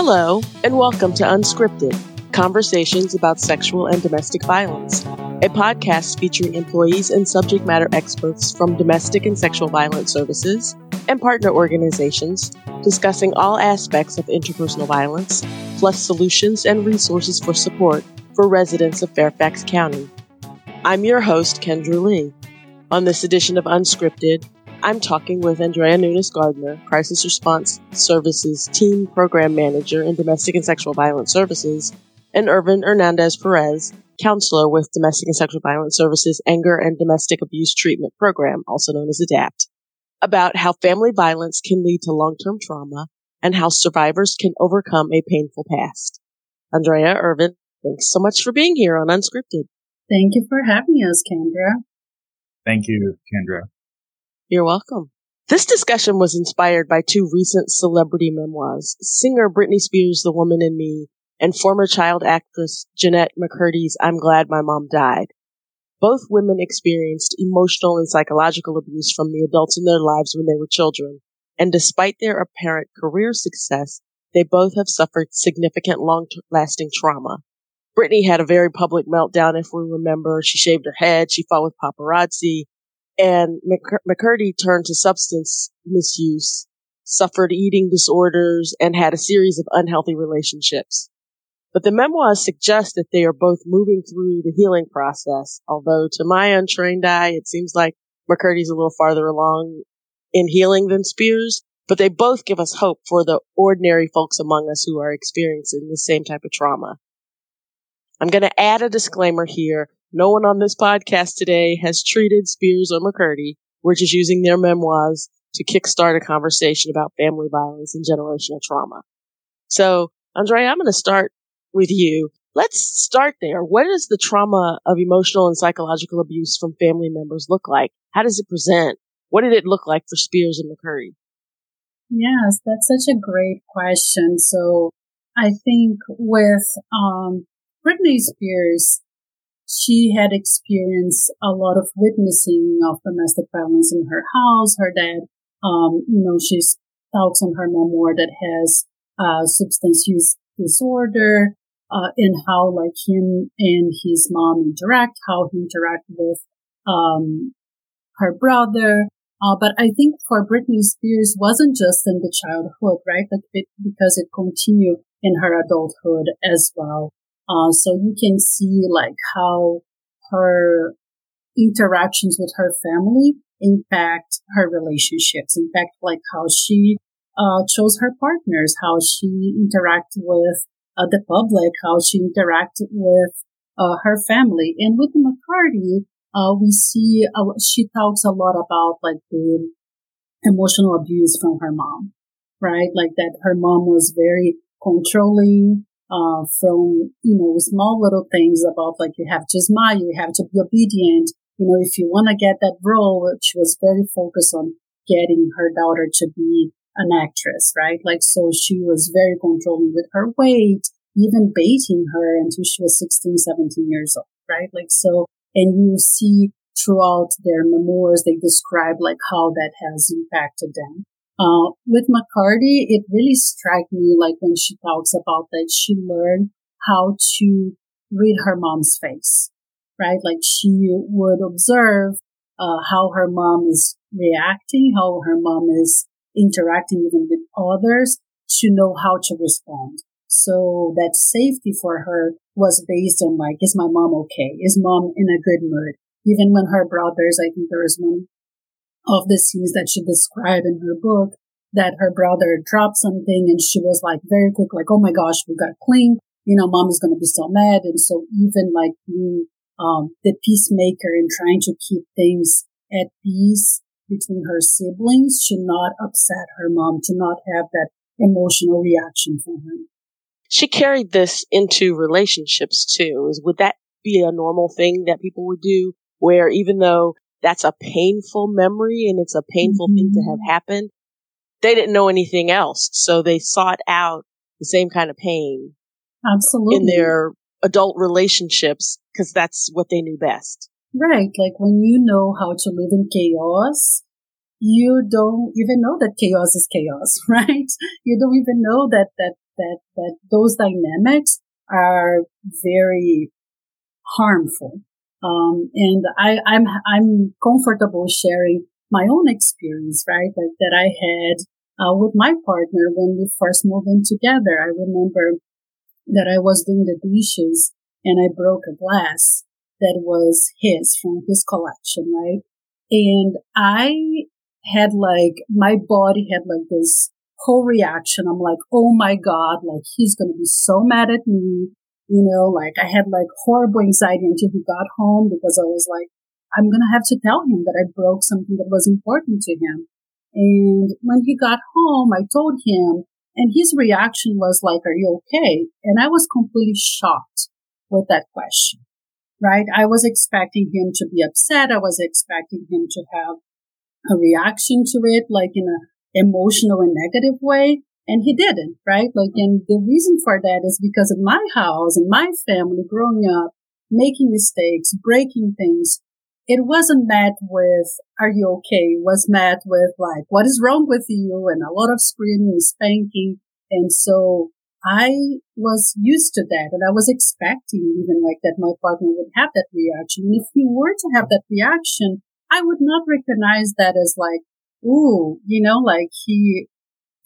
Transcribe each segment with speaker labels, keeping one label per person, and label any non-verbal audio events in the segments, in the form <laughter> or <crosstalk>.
Speaker 1: Hello, and welcome to Unscripted Conversations about Sexual and Domestic Violence, a podcast featuring employees and subject matter experts from domestic and sexual violence services and partner organizations discussing all aspects of interpersonal violence, plus solutions and resources for support for residents of Fairfax County. I'm your host, Kendra Lee. On this edition of Unscripted, I'm talking with Andrea Nunes Gardner, Crisis Response Services Team Program Manager in Domestic and Sexual Violence Services, and Irvin Hernandez Perez, Counselor with Domestic and Sexual Violence Services Anger and Domestic Abuse Treatment Program, also known as ADAPT, about how family violence can lead to long-term trauma and how survivors can overcome a painful past. Andrea, Irvin, thanks so much for being here on Unscripted.
Speaker 2: Thank you for having us, Kendra.
Speaker 3: Thank you, Kendra.
Speaker 1: You're welcome. This discussion was inspired by two recent celebrity memoirs. Singer Britney Spears' The Woman in Me and former child actress Jennette McCurdy's I'm Glad My Mom Died. Both women experienced emotional and psychological abuse from the adults in their lives when they were children. And despite their apparent career success, they both have suffered significant long lasting trauma. Britney had a very public meltdown, if we remember. She shaved her head. She fought with paparazzi and McCurdy turned to substance misuse, suffered eating disorders, and had a series of unhealthy relationships. But the memoirs suggest that they are both moving through the healing process, although to my untrained eye, it seems like McCurdy's a little farther along in healing than Spears, but they both give us hope for the ordinary folks among us who are experiencing the same type of trauma. I'm going to add a disclaimer here no one on this podcast today has treated Spears or McCurdy. We're just using their memoirs to kickstart a conversation about family violence and generational trauma. So, Andre, I'm going to start with you. Let's start there. What does the trauma of emotional and psychological abuse from family members look like? How does it present? What did it look like for Spears and McCurdy?
Speaker 2: Yes, that's such a great question. So I think with um, Britney Spears, she had experienced a lot of witnessing of domestic violence in her house. Her dad, um, you know, she talks on her memoir that has uh, substance use disorder, uh, and how like him and his mom interact, how he interact with um, her brother. Uh, but I think for Britney Spears wasn't just in the childhood, right? Like it, because it continued in her adulthood as well. Uh, so you can see like how her interactions with her family impact her relationships, impact like how she uh, chose her partners, how she interact with uh, the public, how she interact with uh, her family. And with McCurdy, uh, we see she talks a lot about like the emotional abuse from her mom, right? Like that her mom was very controlling, uh, from, you know, small little things about like you have to smile, you have to be obedient. You know, if you want to get that role, she was very focused on getting her daughter to be an actress, right? Like, so she was very controlling with her weight, even baiting her until she was 16, 17 years old, right? Like, so, and you see throughout their memoirs, they describe like how that has impacted them. Uh, with McCurdy, it really struck me like when she talks about that she learned how to read her mom's face, right? Like she would observe uh, how her mom is reacting, how her mom is interacting even with others to know how to respond. So that safety for her was based on like, is my mom okay? Is mom in a good mood? Even when her brothers, I think there was one of the scenes that she described in her book that her brother dropped something and she was like very quick, like, oh my gosh, we got clean. You know, mom is going to be so mad. And so even like being, um, the peacemaker and trying to keep things at peace between her siblings should not upset her mom to not have that emotional reaction from her.
Speaker 1: She carried this into relationships too. Is would that be a normal thing that people would do where even though that's a painful memory and it's a painful mm-hmm. thing to have mm-hmm. They didn't know anything else. So they sought out the same kind of pain.
Speaker 2: Absolutely.
Speaker 1: In their adult relationships because that's what they knew best.
Speaker 2: Right. Like when you know how to live in chaos, you don't even know that chaos is chaos, <laughs> right? You don't even know that, that that, that those dynamics are very harmful. Um, and I, I'm, I'm comfortable sharing my own experience, right? Like that I had, uh, with my partner when we first moved in together. I remember that I was doing the dishes and I broke a glass that was his from his collection, right? And I had like, my body had like this whole reaction. I'm like, oh my God, like he's going to be so mad at me. You know, like I had like horrible anxiety until he got home because I was like, I'm going to have to tell him that I broke something that was important to him. And when he got home, I told him and his reaction was like, are you okay? And I was completely shocked with that question, right? I was expecting him to be upset. I was expecting him to have a reaction to it, like in a emotional and negative way. And he didn't, right? Like, and the reason for that is because in my house, in my family, growing up, making mistakes, breaking things, it wasn't met with, are you okay? Was met with like, what is wrong with you? And a lot of screaming and spanking. And so I was used to that and I was expecting even like that my partner would have that reaction. And if he were to have that reaction, I would not recognize that as like, ooh, you know, like he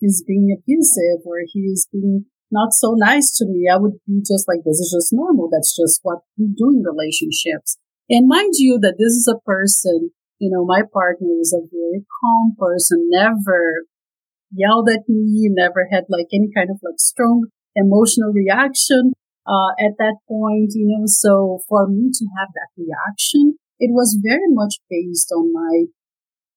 Speaker 2: is being abusive or he is being not so nice to me. I would be just like, this is just normal. That's just what we do in relationships. And mind you that this is a person, you know, my partner is a very calm person, never yelled at me, never had like any kind of like strong emotional reaction, uh, at that point, you know, so for me to have that reaction, it was very much based on my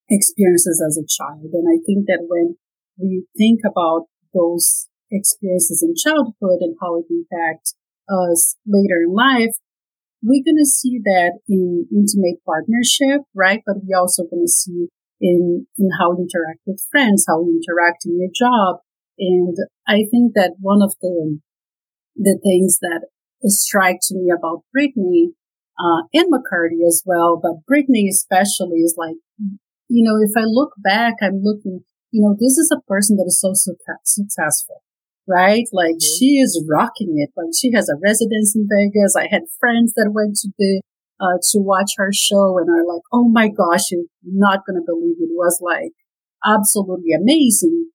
Speaker 2: experiences as a child. And I think that when we think about those experiences in childhood and how it impacts us later in life, we're going to see that in intimate partnership, right? But we're also going to see in, in how you interact with friends, how you interact in your job. And I think that one of the, the things that strike to me about Britney, uh, and McCurdy as well, but Britney especially is like, you know, if I look back, I'm looking, you know, this is a person that is so successful right? Like mm-hmm. she is rocking it. Like she has a residence in Vegas. I had friends that went to the, uh, to watch her show and are like, Oh my gosh, you're not going to believe it. it was like absolutely amazing.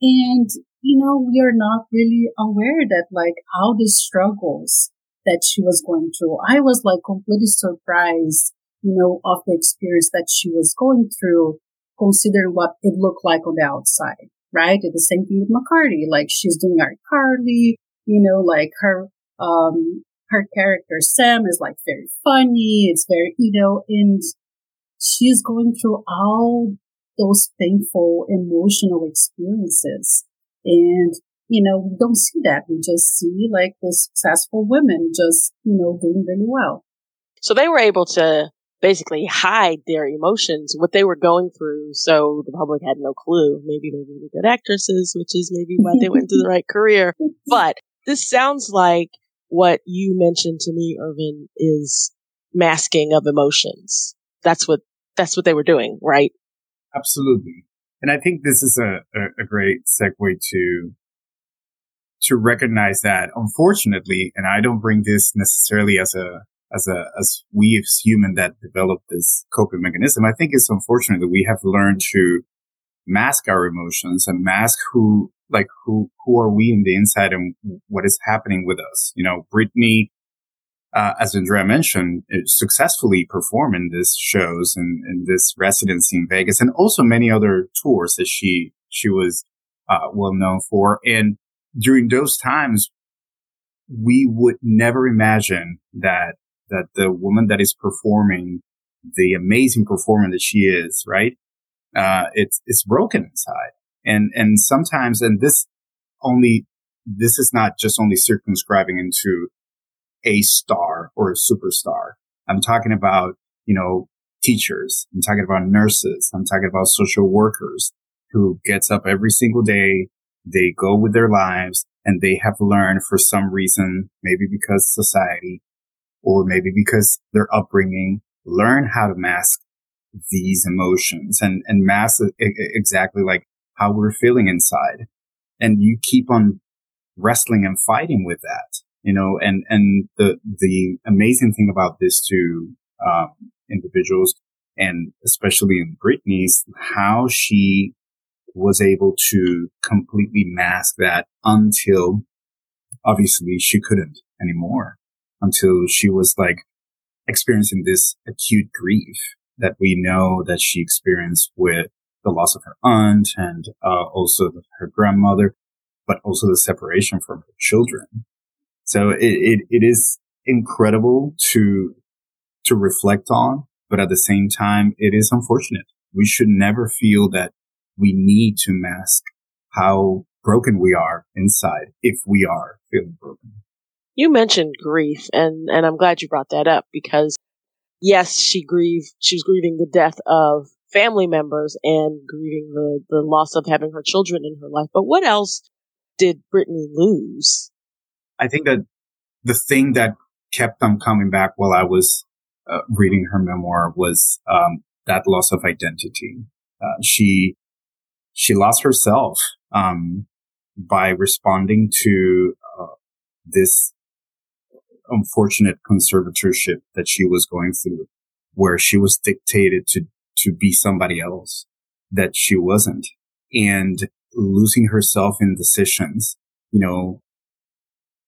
Speaker 2: And, you know, we are not really aware that like all the struggles that she was going through. I was like completely surprised, you know, of the experience that she was going through, considering what it looked like on the outside right? The same thing with McCurdy. Like she's doing iCarly, you know, like her, um, her character Sam is like very funny. It's very, you know, and she's going through all those painful emotional experiences. And, you know, we don't see that. We just see like the successful women just, you know, doing really well.
Speaker 1: So they were able to basically hide their emotions, what they were going through. So the public had no clue. Maybe they're really good actresses, which is maybe why they went to the right career. <laughs> But this sounds like what you mentioned to me, Irvin, is masking of emotions. That's what, that's what they were doing, right?
Speaker 3: Absolutely. And I think this is a, a, a great segue to to recognize that unfortunately, and I don't bring this necessarily as a as a as we as human that developed this coping mechanism, I think it's unfortunate that we have learned to mask our emotions and mask who like who who are we in the inside and what is happening with us. You know, Britney, uh, as Andrea mentioned, successfully performed in these shows and in this residency in Vegas, and also many other tours that she she was uh, well known for. And during those times, we would never imagine that that the woman that is performing the amazing performer that she is, right? Uh, it's, it's broken inside. And, and sometimes, and this only, this is not just only circumscribing into a star or a superstar. I'm talking about, you know, teachers. I'm talking about nurses. I'm talking about social workers who gets up every single day. They go with their lives and they have learned for some reason, maybe because society or maybe because their upbringing learn how to mask these emotions and, and mask exactly like how we're feeling inside. And you keep on wrestling and fighting with that, you know, and, and the, the amazing thing about this two, um, individuals and especially in Britney's, how she was able to completely mask that until obviously she couldn't anymore until she was like experiencing this acute grief that we know that she experienced with the loss of her aunt and uh, also her grandmother, but also the separation from her children. So it, it, it is incredible to, to reflect on, but at the same time, it is unfortunate. We should never feel that we need to mask how broken we are inside if we are feeling broken.
Speaker 1: You mentioned grief and, and I'm glad you brought that up because yes, she grieved, she was grieving the death of family members and grieving the, the loss of having her children in her life. But what else did Britney lose?
Speaker 3: I think that the thing that kept on coming back while I was uh, reading her memoir was um, that loss of identity. Uh, she she lost herself um, by responding to uh, this unfortunate conservatorship that she was going through, where she was dictated to to be somebody else that she wasn't, and losing herself in decisions. You know,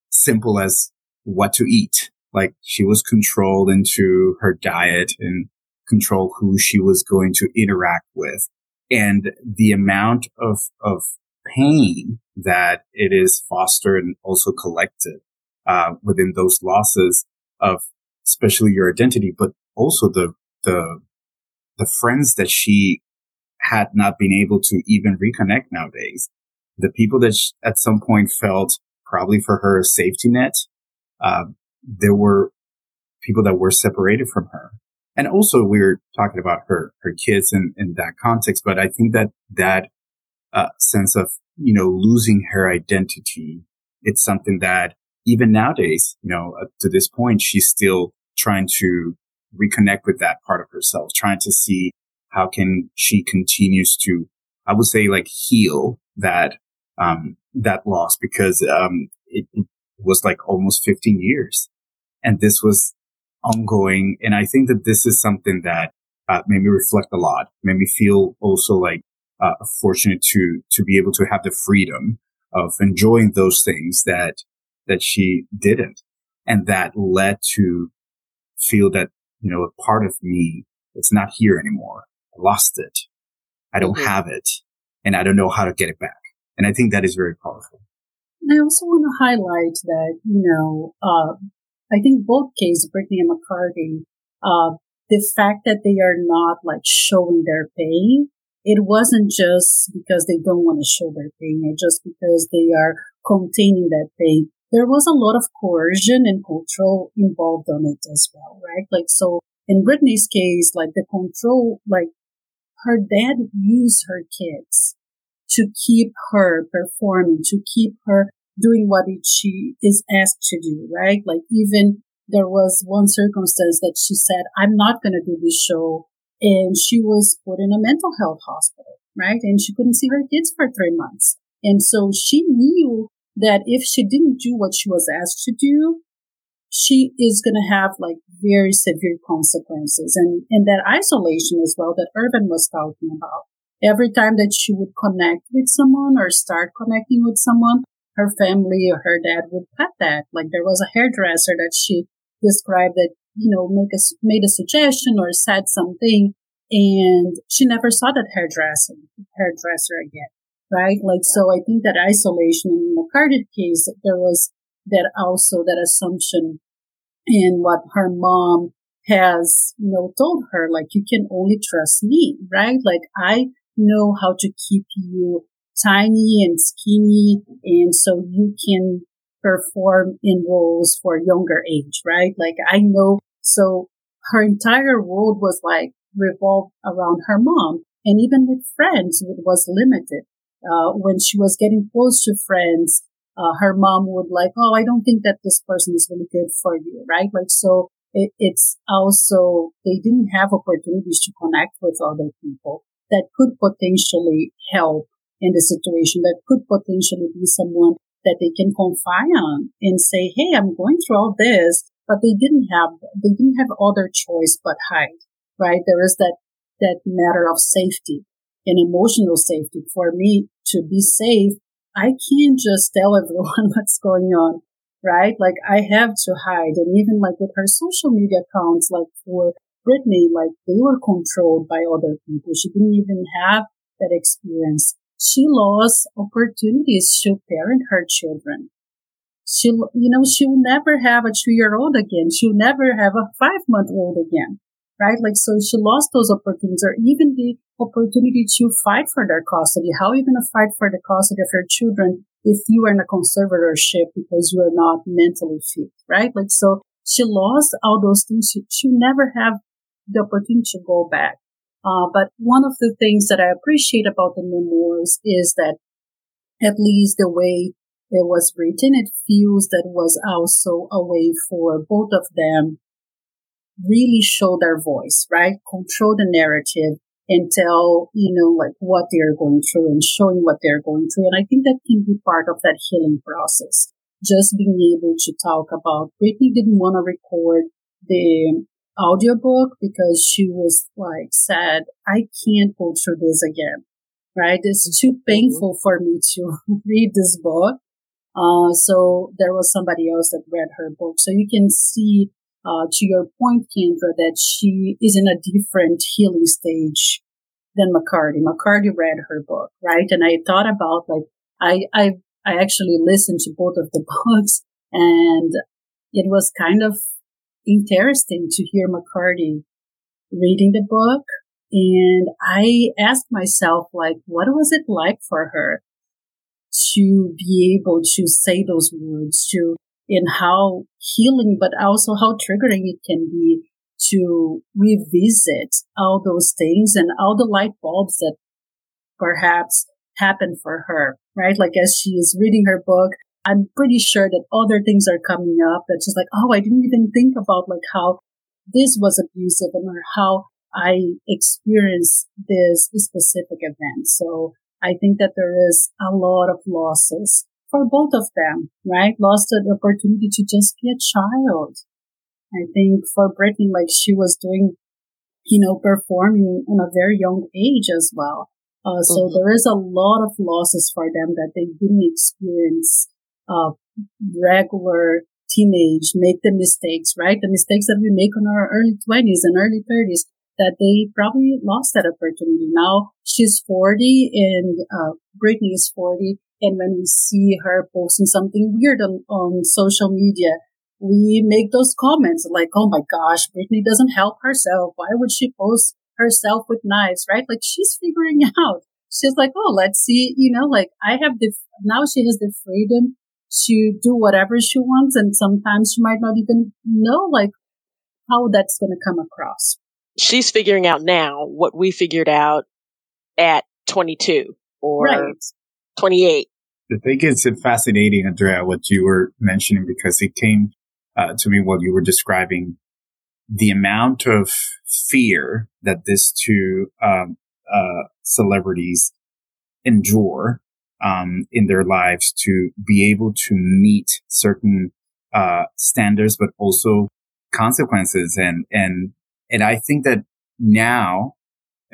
Speaker 3: simple as what to eat. Like she was controlled into her diet and control who she was going to interact with. And the amount of, of pain that it is fostered and also collected, uh, within those losses of especially your identity, but also the, the, the friends that she had not been able to even reconnect nowadays. The people that at some point felt probably for her a safety net. Uh, there were people that were separated from her. And also we are talking about her, her kids in, in that context, but I think that that, uh, sense of, you know, losing her identity, it's something that even nowadays, you know, to this point, she's still trying to reconnect with that part of herself, trying to see how can she continues to, I would say like heal that, um, that loss because, um, it, it was like almost 15 years and this was ongoing. And I think that this is something that uh, made me reflect a lot, made me feel also like uh, fortunate to to be able to have the freedom of enjoying those things that that she didn't, and that led to feel that you know a part of me it's not here anymore. I lost it. I don't mm-hmm. have it, and I don't know how to get it back. And I think that is very powerful.
Speaker 2: I also want to highlight that you know uh, I think both cases, Britney and McCurdy, uh, the fact that they are not like showing their pain, it wasn't just because they don't want to show their pain, or just because they are containing that pain. There was a lot of coercion and control involved on it as well, right? Like, so in Britney's case, like the control, like her dad used her kids to keep her performing, to keep her doing what she is asked to do, right? Like even there was one circumstance that she said, I'm not going to do this show. And she was put in a mental health hospital, right? And she couldn't see her kids for three months. And so she knew that if she didn't do what she was asked to do, she is going to have like very severe consequences and, and that isolation as well that Irvin was talking about. Every time that she would connect with someone or start connecting with someone, her family or her dad would cut that. Like there was a hairdresser that she described that, you know, make a, made a suggestion or said something and she never saw that hairdresser, hairdresser again. Right? Like, so I think that isolation in the McCurdy case, there was that also that assumption in what her mom has, you know, told her, like, you can only trust me, right? Like, I know how to keep you tiny and skinny. And so you can perform in roles for younger age, right? Like I know, so her entire world was like revolved around her mom. And even with friends, it was limited. Uh, when she was getting close to friends, uh, her mom would like, oh, I don't think that this person is really good for you, right? Like, so it, it's also, they didn't have opportunities to connect with other people that could potentially help in the situation that could potentially be someone that they can confide on and say, Hey, I'm going through all this, but they didn't have, they didn't have other choice but hide, right? There is that, that matter of safety and emotional safety. For me to be safe, I can't just tell everyone <laughs> what's going on, right? Like I have to hide. And even like with her social media accounts, like for Britney, like they were controlled by other people. She didn't even have that experience. She lost opportunities to parent her children. She, you know, she will never have a two year old again. She'll never have a five month old again, right? Like, so she lost those opportunities or even the opportunity to fight for their custody. How are you going to fight for the custody of your children if you are in a conservatorship because you are not mentally fit, right? Like, so she lost all those things. She, she'll never have the opportunity to go back. Uh, but one of the things that I appreciate about the memoirs is that at least the way it was written, it feels that was also a way for both of them really show their voice, right? Control the narrative and tell, you know, like what they're going through and showing what they're going through. And I think that can be part of that healing process. Just being able to talk about Britney didn't want to record the audiobook because she was like said, I can't go through this again. Right? It's too mm-hmm. painful for me to <laughs> read this book. Uh, so there was somebody else that read her book. So you can see, uh, to your point, Kendra, that she is in a different healing stage than McCurdy. McCurdy read her book, right? And I thought about like, I, I, I actually listened to both of the <laughs> books and it was kind of interesting to hear McCurdy reading the book. And I asked myself, like, what was it like for her to be able to say those words to, in how healing, but also how triggering it can be to revisit all those things and all the light bulbs that perhaps happened for her, right? Like as she is reading her book, I'm pretty sure that other things are coming up that she's like, oh, I didn't even think about like how this was abusive and or how I experienced this specific event. So I think that there is a lot of losses for both of them, right? Lost the opportunity to just be a child. I think for Britney, like she was doing, you know, performing in a very young age as well. Uh, so mm-hmm. there is a lot of losses for them that they didn't experience uh, regular teenage make the mistakes, right? The mistakes that we make in our early 20s and early 30s that they probably lost that opportunity. Now she's 40 and uh, Britney is 40. And when we see her posting something weird on, on social media, we make those comments like, oh my gosh, Britney doesn't help herself. Why would she post herself with knives, right? Like she's figuring <laughs> out. She's like, oh, let's see, you know, like I have the, now she has the freedom to do whatever she wants. And sometimes she might not even know like how that's going to come across.
Speaker 1: She's figuring out now what we figured out at 22 or right. 28.
Speaker 3: I think it's fascinating, Andrea, what you were mentioning, because it came uh, to me while you were describing the amount of fear that these two um, uh, celebrities endure um, in their lives to be able to meet certain uh, standards, but also consequences. And and and I think that now,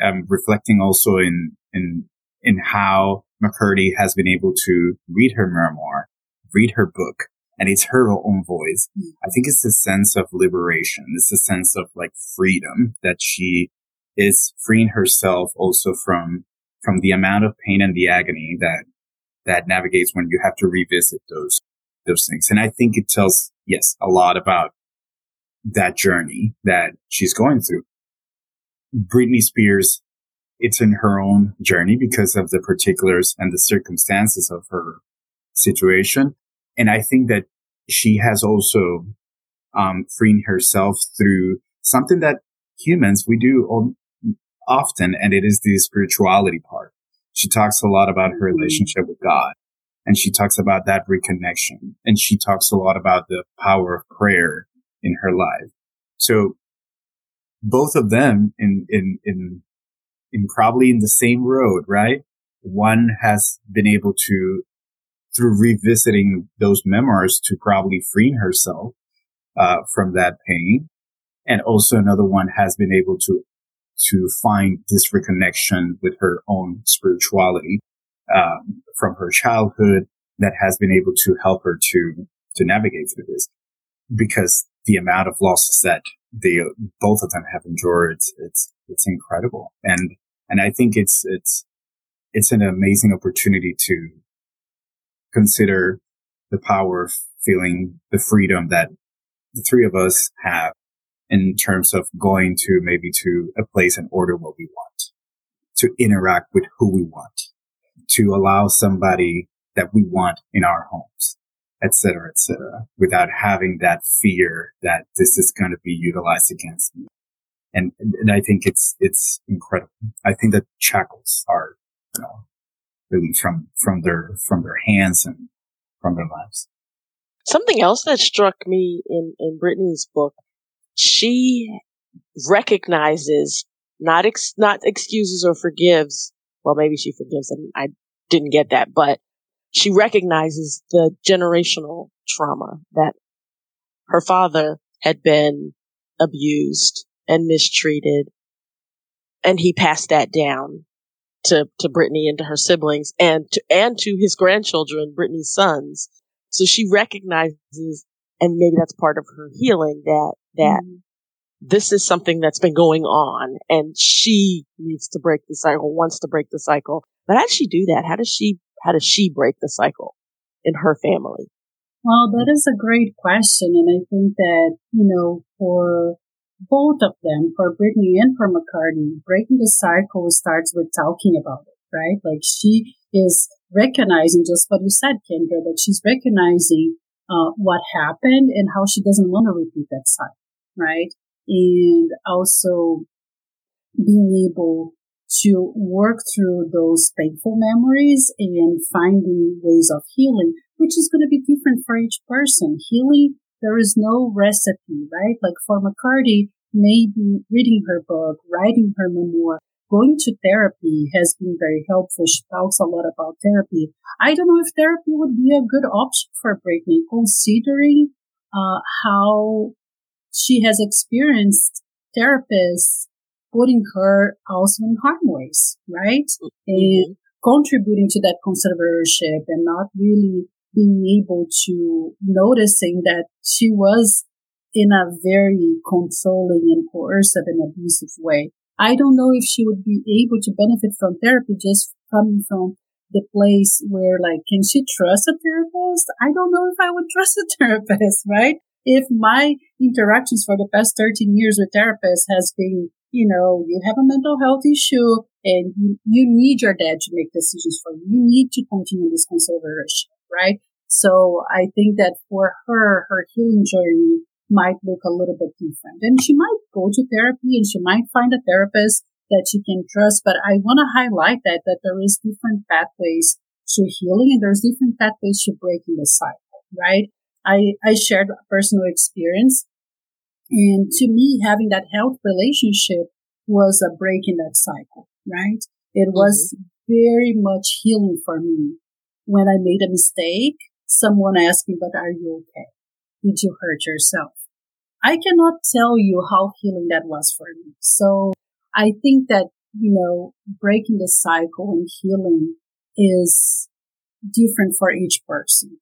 Speaker 3: um, reflecting also in in in how McCurdy has been able to read her memoir, read her book, and it's her own voice. Mm. I think it's a sense of liberation. It's a sense of like freedom that she is freeing herself also from from the amount of pain and the agony that that navigates when you have to revisit those, those things. And I think it tells, yes, a lot about that journey that she's going through. Britney Spears, it's in her own journey because of the particulars and the circumstances of her situation. And I think that she has also, um, freeing herself through something that humans, we do often, and it is the spirituality part. She talks a lot about her relationship with God and she talks about that reconnection and she talks a lot about the power of prayer in her life. So both of them in, in, in, in probably in the same road, right? One has been able to, through revisiting those memoirs to probably free herself uh, from that pain. And also another one has been able to to find this reconnection with her own spirituality um, from her childhood that has been able to help her to to navigate through this because the amount of losses that they both of them have endured. It's it's it's incredible. And and I think it's it's it's an amazing opportunity to consider the power of feeling the freedom that the three of us have in terms of going to maybe to a place and order what we want, to interact with who we want, to allow somebody that we want in our homes, et cetera, et cetera, without having that fear that this is going to be utilized against me. And, and I think it's, it's incredible. I think that shackles are, you know, from, from their, from their hands and from their lives.
Speaker 1: Something else that struck me in, in Britney's book, she recognizes, not ex, not excuses or forgives. Well, maybe she forgives and I didn't get that, but she recognizes the generational trauma that her father had been abused and mistreated and he passed that down to, to Britney and to her siblings and to, and to his grandchildren, Britney's sons. So she recognizes, and maybe that's part of her healing that, that mm-hmm. this is something that's been going on and she needs to break the cycle, wants to break the cycle. But how does she do that? How does she, how does she break the cycle in her family?
Speaker 2: Well, that is a great question. And I think that, you know, for both of them, for Britney and for McCurdy, breaking the cycle starts with talking about it, right? Like she is recognizing just what you said, Kendra, that she's recognizing uh, what happened and how she doesn't want to repeat that cycle, right? And also being able to work through those painful memories and finding ways of healing, which is going to be different for each person. Healing there is no recipe, right? Like for McCurdy, maybe reading her book, writing her memoir, going to therapy has been very helpful. She talks a lot about therapy. I don't know if therapy would be a good option for Britney, considering uh, how she has experienced therapists putting her also in harm ways, right? Mm-hmm. And contributing to that conservatorship and not really being able to noticing that she was in a very controlling and coercive and abusive way. I don't know if she would be able to benefit from therapy just coming from the place where like, can she trust a therapist? I don't know if I would <laughs> trust a therapist, right? If my interactions for the past 13 years with therapists has been, you know, you have a mental health issue and you, you need your dad to make decisions for you. You need to continue this conservatorship, right? So I think that for her, her healing journey might look a little bit different. And she might go to therapy and she might find a therapist that she can trust. But I want to highlight that, that there is different pathways to healing and there's different pathways to breaking the cycle, right? I, I shared a personal experience. And to me, having that health relationship was a break in that cycle, right? It was mm-hmm. very much healing for me. When I made a mistake, someone asked me, but are you okay? Did you hurt yourself? I cannot tell you how healing that was for me. So I think that, you know, breaking the cycle and healing is different for each person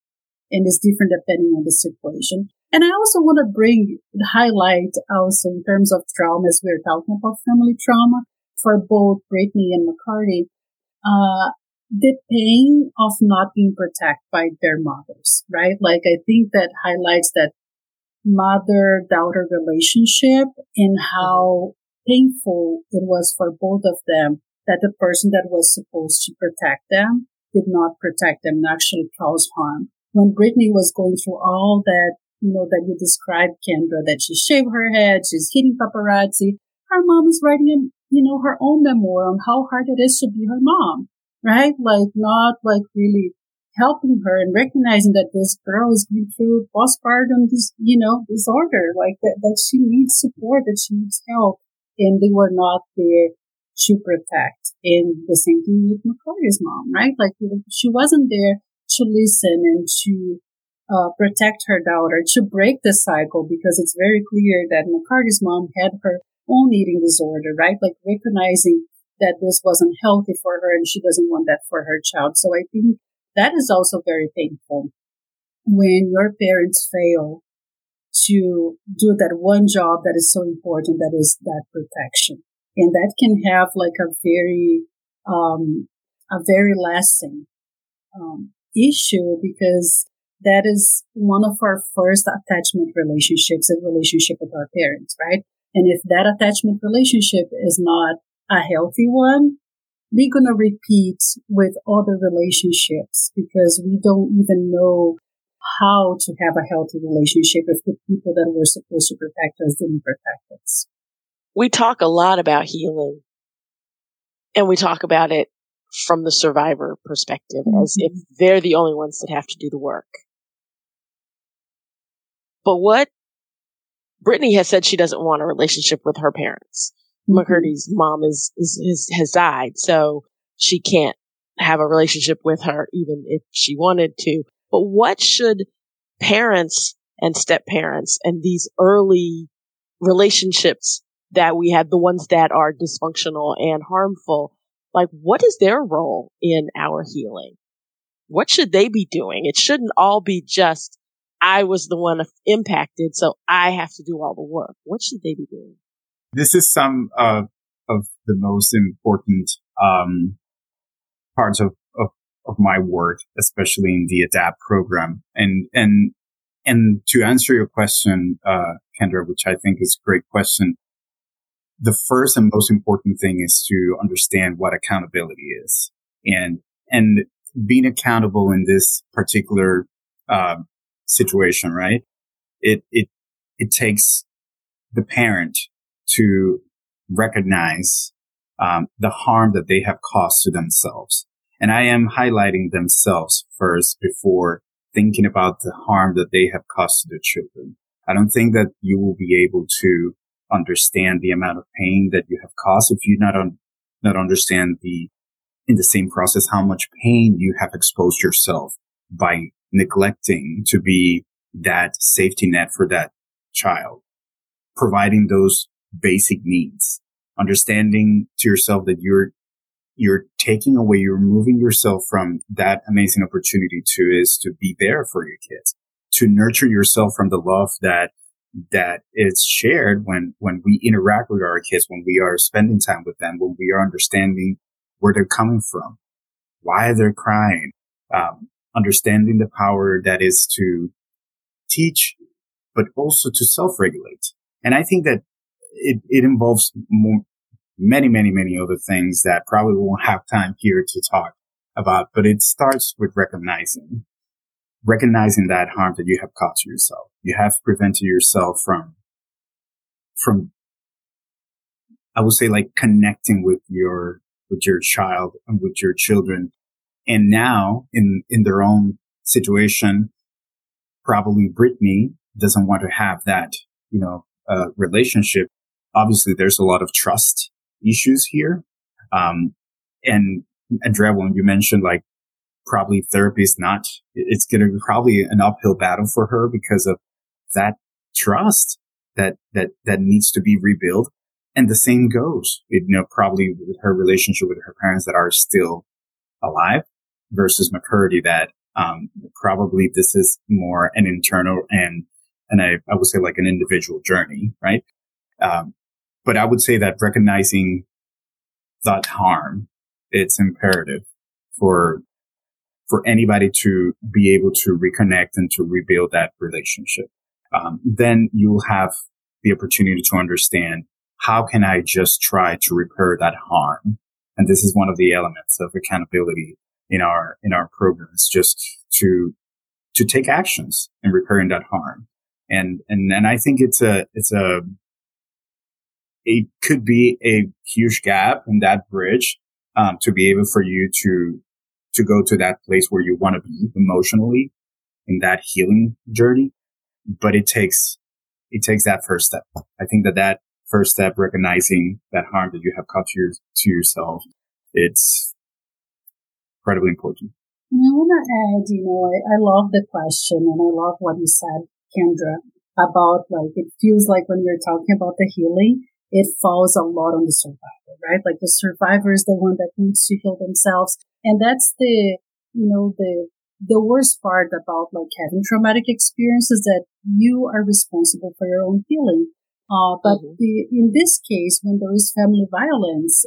Speaker 2: and is different depending on the situation. And I also want to bring, highlight also in terms of trauma, as we are talking about family trauma for both Britney and McCurdy. Uh, the pain of not being protected by their mothers, right? Like I think that highlights that mother daughter relationship and how painful it was for both of them that the person that was supposed to protect them did not protect them and actually caused harm. When Britney was going through all that, you know, that you described, Kendra, that she shaved her head, she's hitting paparazzi, her mom is writing, you know, her own memoir on how hard it is to be her mom right? Like not like really helping her and recognizing that this girl is going through postpartum, this, you know, disorder, like that, that she needs support, that she needs help. And they were not there to protect. And the same thing with McCurdy's mom, right? Like she wasn't there to listen and to uh, protect her daughter, to break the cycle, because it's very clear that McCurdy's mom had her own eating disorder, right? Like recognizing that this wasn't healthy for her and she doesn't want that for her child. So I think that is also very painful when your parents fail to do that one job that is so important, that is that protection. And that can have like a very, um, a very lasting, um, issue because that is one of our first attachment relationships, a relationship with our parents, right? And if that attachment relationship is not a healthy one, we're going to repeat with other relationships because we don't even know how to have a healthy relationship if the people that were supposed to protect us didn't protect us.
Speaker 1: We talk a lot about healing and we talk about it from the survivor perspective mm-hmm. as if they're the only ones that have to do the work. But what Britney has said she doesn't want a relationship with her parents. Mm-hmm. McCurdy's mom is, is, is, has died, so she can't have a relationship with her even if she wanted to. But what should parents and step parents and these early relationships that we have, the ones that are dysfunctional and harmful, like what is their role in our healing? What should they be doing? It shouldn't all be just, I was the one impacted, so I have to do all the work. What should they be doing?
Speaker 3: this is some uh, of the most important um, parts of, of, of my work, especially in the ADAPT program. And and and to answer your question, uh, Kendra, which I think is a great question, the first and most important thing is to understand what accountability is, and and being accountable in this particular uh, situation, right? It it it takes the parent to recognize um, the harm that they have caused to themselves. And I am highlighting themselves first before thinking about the harm that they have caused to their children. I don't think that you will be able to understand the amount of pain that you have caused if you not un- not understand the in the same process how much pain you have exposed yourself by neglecting to be that safety net for that child, providing those basic needs, understanding to yourself that you're, you're taking away, you're removing yourself from that amazing opportunity to is to be there for your kids, to nurture yourself from the love that that is shared when, when we interact with our kids, when we are spending time with them, when we are understanding where they're coming from, why they're crying, um, understanding the power that is to teach, but also to self-regulate. And I think that it, it involves more, many, many, many other things that probably won't have time here to talk about, but it starts with recognizing, recognizing that harm that you have caused yourself. You have prevented yourself from, from, I would say like connecting with your, with your child and with your children. And now in, in their own situation, probably Britney doesn't want to have that, you know, uh, relationship obviously there's a lot of trust issues here. Um, and Andrea, when you mentioned like probably therapy is not, it's going to be probably an uphill battle for her because of that trust that, that, that needs to be rebuilt. And the same goes, you know, probably with her relationship with her parents that are still alive versus McCurdy that, um, probably this is more an internal and, and I, I would say like an individual journey, right? Um, but I would say that recognizing that harm, it's imperative for, for anybody to be able to reconnect and to rebuild that relationship. Um, then you'll have the opportunity to understand how can I just try to repair that harm? And this is one of the elements of accountability in our, in our programs, just to, to take actions in repairing that harm. And, and, and I think it's a, it's a, it could be a huge gap in that bridge um, to be able for you to to go to that place where you want to be emotionally in that healing journey. But it takes it takes that first step. I think that that first step, recognizing that harm that you have caused to, your, to yourself, it's incredibly important.
Speaker 2: And I want to add, you know, I, I love the question and I love what you said, Kendra, about like, it feels like when we're talking about the healing, it falls a lot on the survivor, right? Like the survivor is the one that needs to heal themselves. And that's the, you know, the, the worst part about like having traumatic experiences that you are responsible for your own healing. Uh, but mm-hmm. the, in this case, when there is family violence,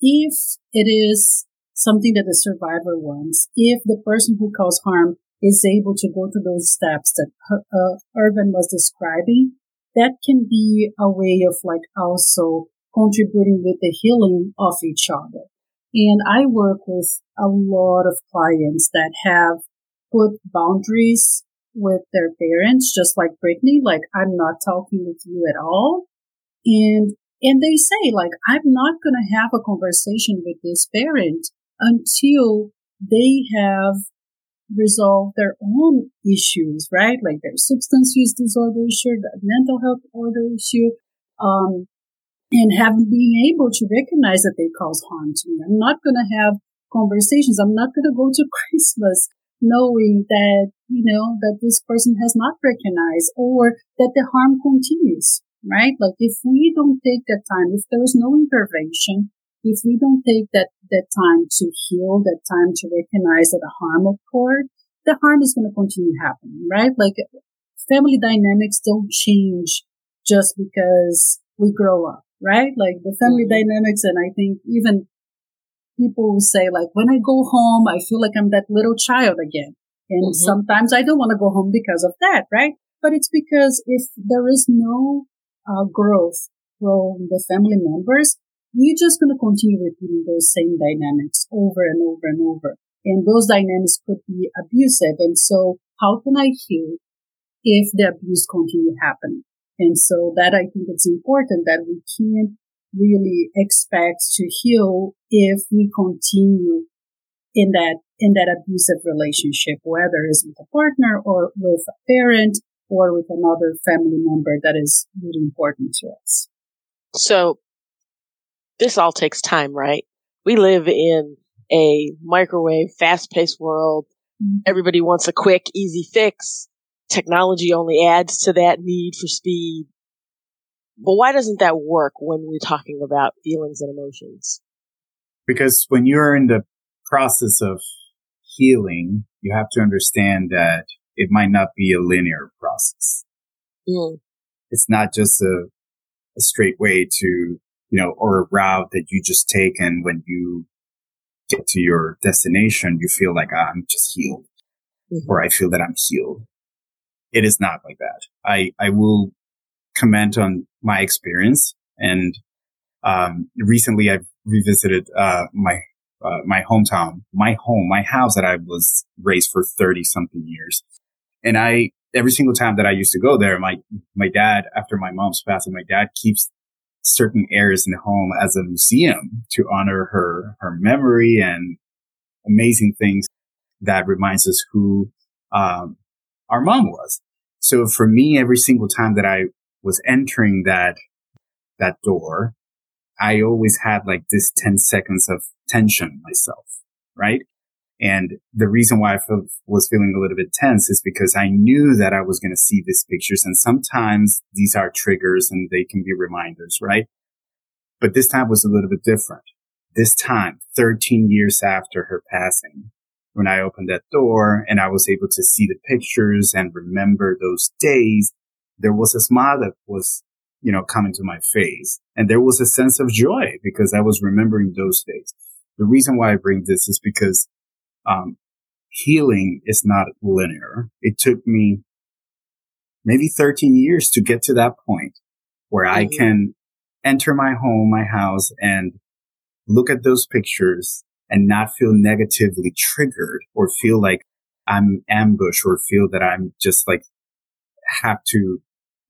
Speaker 2: if it is something that the survivor wants, if the person who caused harm is able to go through those steps that uh, Irvin was describing, that can be a way of like also contributing with the healing of each other. And I work with a lot of clients that have put boundaries with their parents, just like Britney, like I'm not talking with you at all. And, and they say like, I'm not going to have a conversation with this parent until they have resolved their own issues, right? Like their substance use disorder issue, mental health order issue, um, and have being able to recognize that they cause harm to me. I'm not going to have conversations. I'm not going to go to <laughs> Christmas knowing that, you know, that this person has not recognized or that the harm continues, right? Like if we don't take that time, if there is no intervention, if we don't take that, that time to heal, that time to recognize that the harm occurred, the harm is going to continue happening, right? Like family dynamics don't change just because we grow up, right? Like the family mm-hmm. dynamics, and I think even people will say like, when I go home, I feel like I'm that little child again. And mm-hmm. sometimes I don't want to go home because of that, right? But it's because if there is no uh, growth from the family members, we're just going to continue repeating those same dynamics over and over and over. And those dynamics could be abusive. And so how can I heal if the abuse continue happening? And so that I think it's important that we can't really expect to heal if we continue in that in that abusive relationship, whether it's with a partner or with a parent or with another family member that is really important to us.
Speaker 1: So this all takes time, right? We live in a microwave, fast paced world. Mm-hmm. Everybody wants a quick, easy fix. Technology only adds to that need for speed. But why doesn't that work when we're talking about feelings and emotions?
Speaker 3: Because when you're in the process of healing, you have to understand that it might not be a linear process. Mm. It's not just a, a straight way to, you know, or a route that you just take and when you get to your destination, you feel like ah, I'm just healed mm-hmm. or I feel that I'm healed. It is not like that. I, I will comment on my experience. And um, recently, I've revisited uh, my uh, my hometown, my home, my house that I was raised for thirty something years. And I every single time that I used to go there, my my dad, after my mom's passing, my dad keeps certain areas in the home as a museum to honor her her memory and amazing things that reminds us who um, our mom was. So for me, every single time that I was entering that, that door, I always had like this 10 seconds of tension myself, right? And the reason why I was feeling a little bit tense is because I knew that I was going to see these pictures. And sometimes these are triggers and they can be reminders, right? But this time was a little bit different. This time, 13 years after her passing, when I opened that door and I was able to see the pictures and remember those days, there was a smile that was, you know, coming to my face. And there was a sense of joy because I was remembering those days. The reason why I bring this is because, um, healing is not linear. It took me maybe 13 years to get to that point where mm-hmm. I can enter my home, my house and look at those pictures and not feel negatively triggered or feel like I'm ambushed or feel that I'm just like have to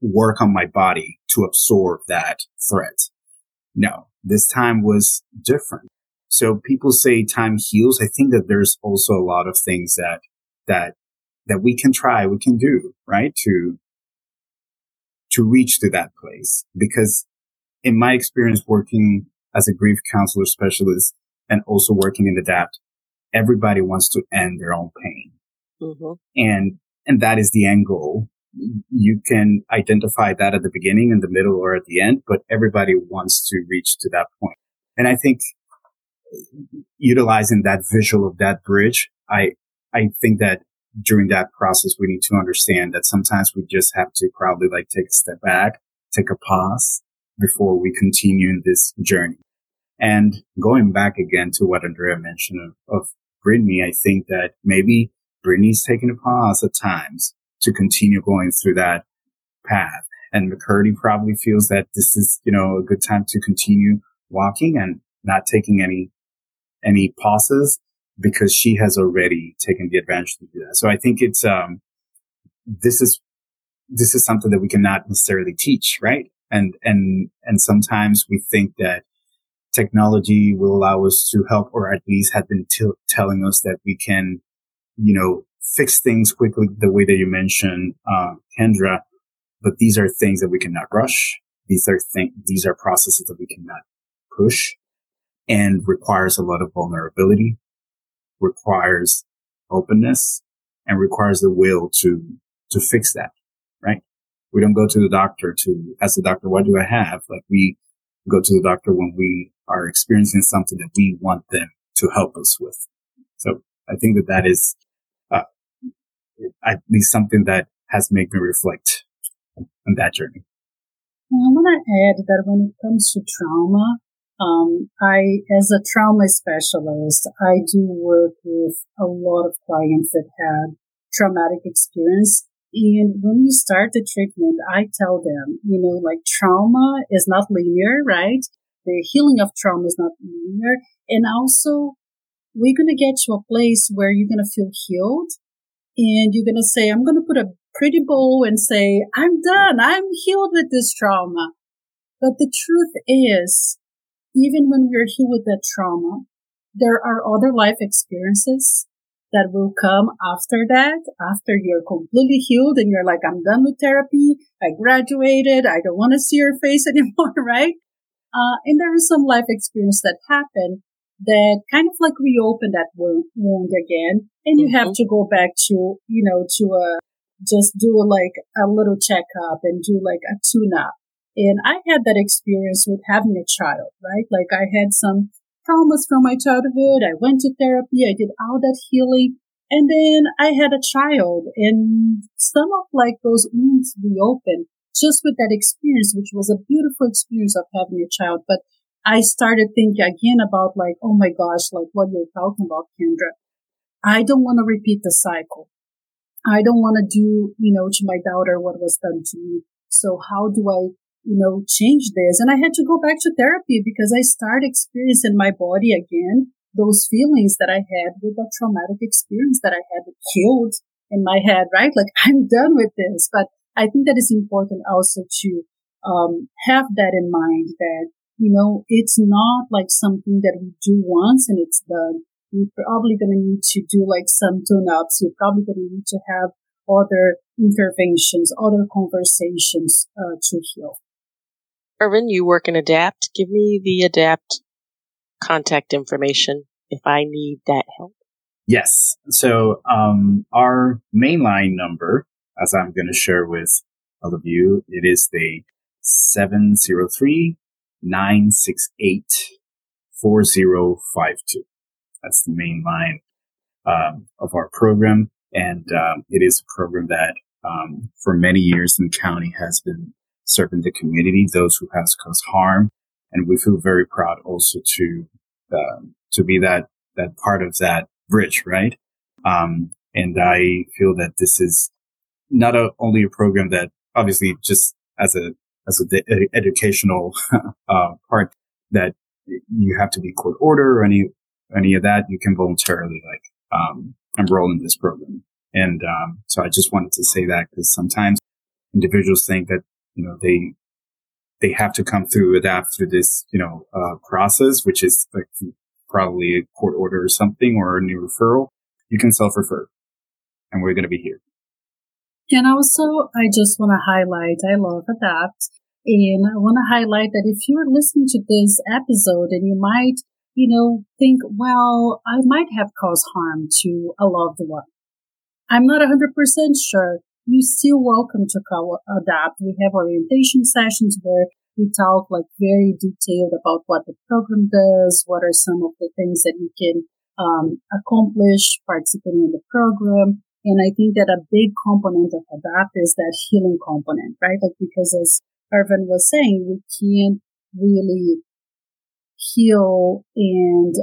Speaker 3: work on my body to absorb that threat. No, this time was different. So people say time heals. I think that there's also a lot of things that, that, that we can try, we can do, right? To, to reach to that place. Because in my experience working as a grief counselor specialist and also working in ADAPT, everybody wants to end their own pain.
Speaker 1: Mm-hmm.
Speaker 3: And, and that is the end goal. You can identify that at the beginning, in the middle, or at the end, but everybody wants to reach to that point. And I think utilizing that visual of that bridge, I, I think that during that process, we need to understand that sometimes we just have to probably like take a step back, take a pause before we continue in this journey. And going back again to what Andrea mentioned of, of Britney, I think that maybe Britney's taking a pause at times to continue going through that path. And McCurdy probably feels that this is, you know, a good time to continue walking and not taking any, any pauses because she has already taken the advantage to do that. So I think it's, um, this is, this is something that we cannot necessarily teach, right? And, and, and sometimes we think that technology will allow us to help or at least have been t- telling us that we can, you know, fix things quickly the way that you mentioned, uh, Kendra. But these are things that we cannot rush. These are things, these are processes that we cannot push and requires a lot of vulnerability, requires openness and requires the will to, to fix that, right? We don't go to the doctor to ask the doctor, what do I have? Like we go to the doctor when we are experiencing something that we want them to help us with. So I think that that is, uh, at least something that has made me reflect on that journey.
Speaker 2: I want to add that when it comes to trauma, um, I, as a trauma specialist, I do work with a lot of clients that had traumatic experience. And when you start the treatment, I tell them, you know, like trauma is not linear, right? The healing of trauma is not linear. And also, we're going to get to a place where you're going to feel healed and you're going to say, I'm going to put a pretty bow and say, I'm done. I'm healed with this trauma. But the truth is, even when we're healed with that trauma, there are other life experiences that will come after that, after you're completely healed and you're like, I'm done with therapy. I graduated. I don't want to see your face <laughs> anymore, right? Uh, and there is some life experience that happened that kind of like reopen that wound, again. And you have mm-hmm. to go back to, you know, to a, uh, just do a, like a little checkup and do like a tune up. And I had that experience with having a child, right? Like I had some traumas from my childhood. I went to therapy. I did all that healing. And then I had a child and some of like those wounds reopened just with that experience, which was a beautiful experience of having a child. But I started thinking again about like, oh my gosh, like what you're talking about, Kendra. I don't want to repeat the cycle. I don't want to do, you know, to my daughter what was done to me. So how do I you know, change this. And I had to go back to therapy because I started experiencing my body again, those feelings that I had with that traumatic experience that I had killed in my head, right? Like <laughs> I'm done with this. But I think that is important also to um, have that in mind that, you know, it's not like something that we do once and it's done. We're probably going to need to do like some tune ups. We're probably going to need to have other interventions, other conversations uh, to heal.
Speaker 1: Irvin, you work in Adapt. Give me the Adapt contact information if I need that help.
Speaker 3: Yes. So, um, our mainline number, as I'm going to share with all of you, it is the 703 968 4052. That's the main line, um, of our program. And, um, it is a program that, um, for many years in the county has been serving the community, those who has caused harm. And we feel very proud also to, uh, to be that, that part of that bridge, right? Um, and I feel that this is not a, only a program that obviously just as a, as a de- educational, <laughs> uh, part that you have to be court order or any, any of that. You can voluntarily like, um, enroll in this program. And, um, so I just wanted to say that because sometimes individuals think that you know, they, they have to come through, adapt through this, you know, uh, process, which is like probably a court order or something or a new referral. You can self-refer and we're going to be here.
Speaker 2: And also, I just want to highlight, I love Adapt. And I want to highlight that if you're listening to this episode and you might, you know, think, well, I might have caused harm to a loved one. I'm not 100% sure. You're still welcome to call ADAPT. We have orientation sessions where we talk like very detailed about what the program does, what are some of the things that you can um, accomplish participating in the program. And I think that a big component of ADAPT is that healing component, right? Like because as Irvin was saying, we can't really heal and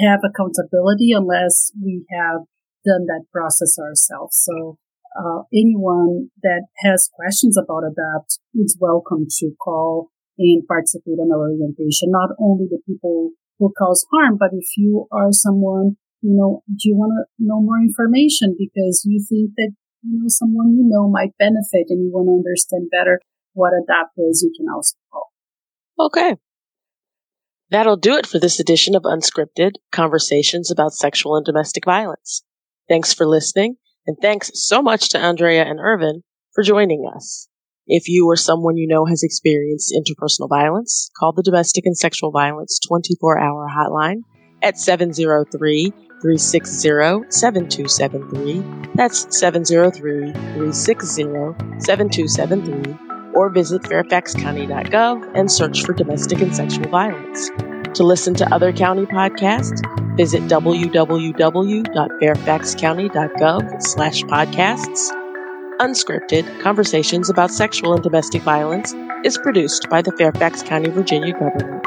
Speaker 2: have accountability unless we have done that process ourselves. So uh, anyone that has questions about ADAPT is welcome to call and participate in our orientation. Not only the people who cause harm, but if you are someone, you know, do you want to know more information because you think that, you know, someone you know might benefit and you want to understand better what ADAPT is, you can also call.
Speaker 1: Okay. That'll do it for this edition of Unscripted Conversations about Sexual and Domestic Violence. Thanks for listening, and thanks so much to Andrea and Irvin for joining us. If you or someone you know has experienced interpersonal violence, call the Domestic and Sexual Violence 24 hour hotline at 703 360 7273. That's 703 360 7273 or visit fairfaxcounty.gov and search for domestic and sexual violence. To listen to other county podcasts, visit www.fairfaxcounty.gov slash podcasts. Unscripted Conversations about Sexual and Domestic Violence is produced by the Fairfax County, Virginia government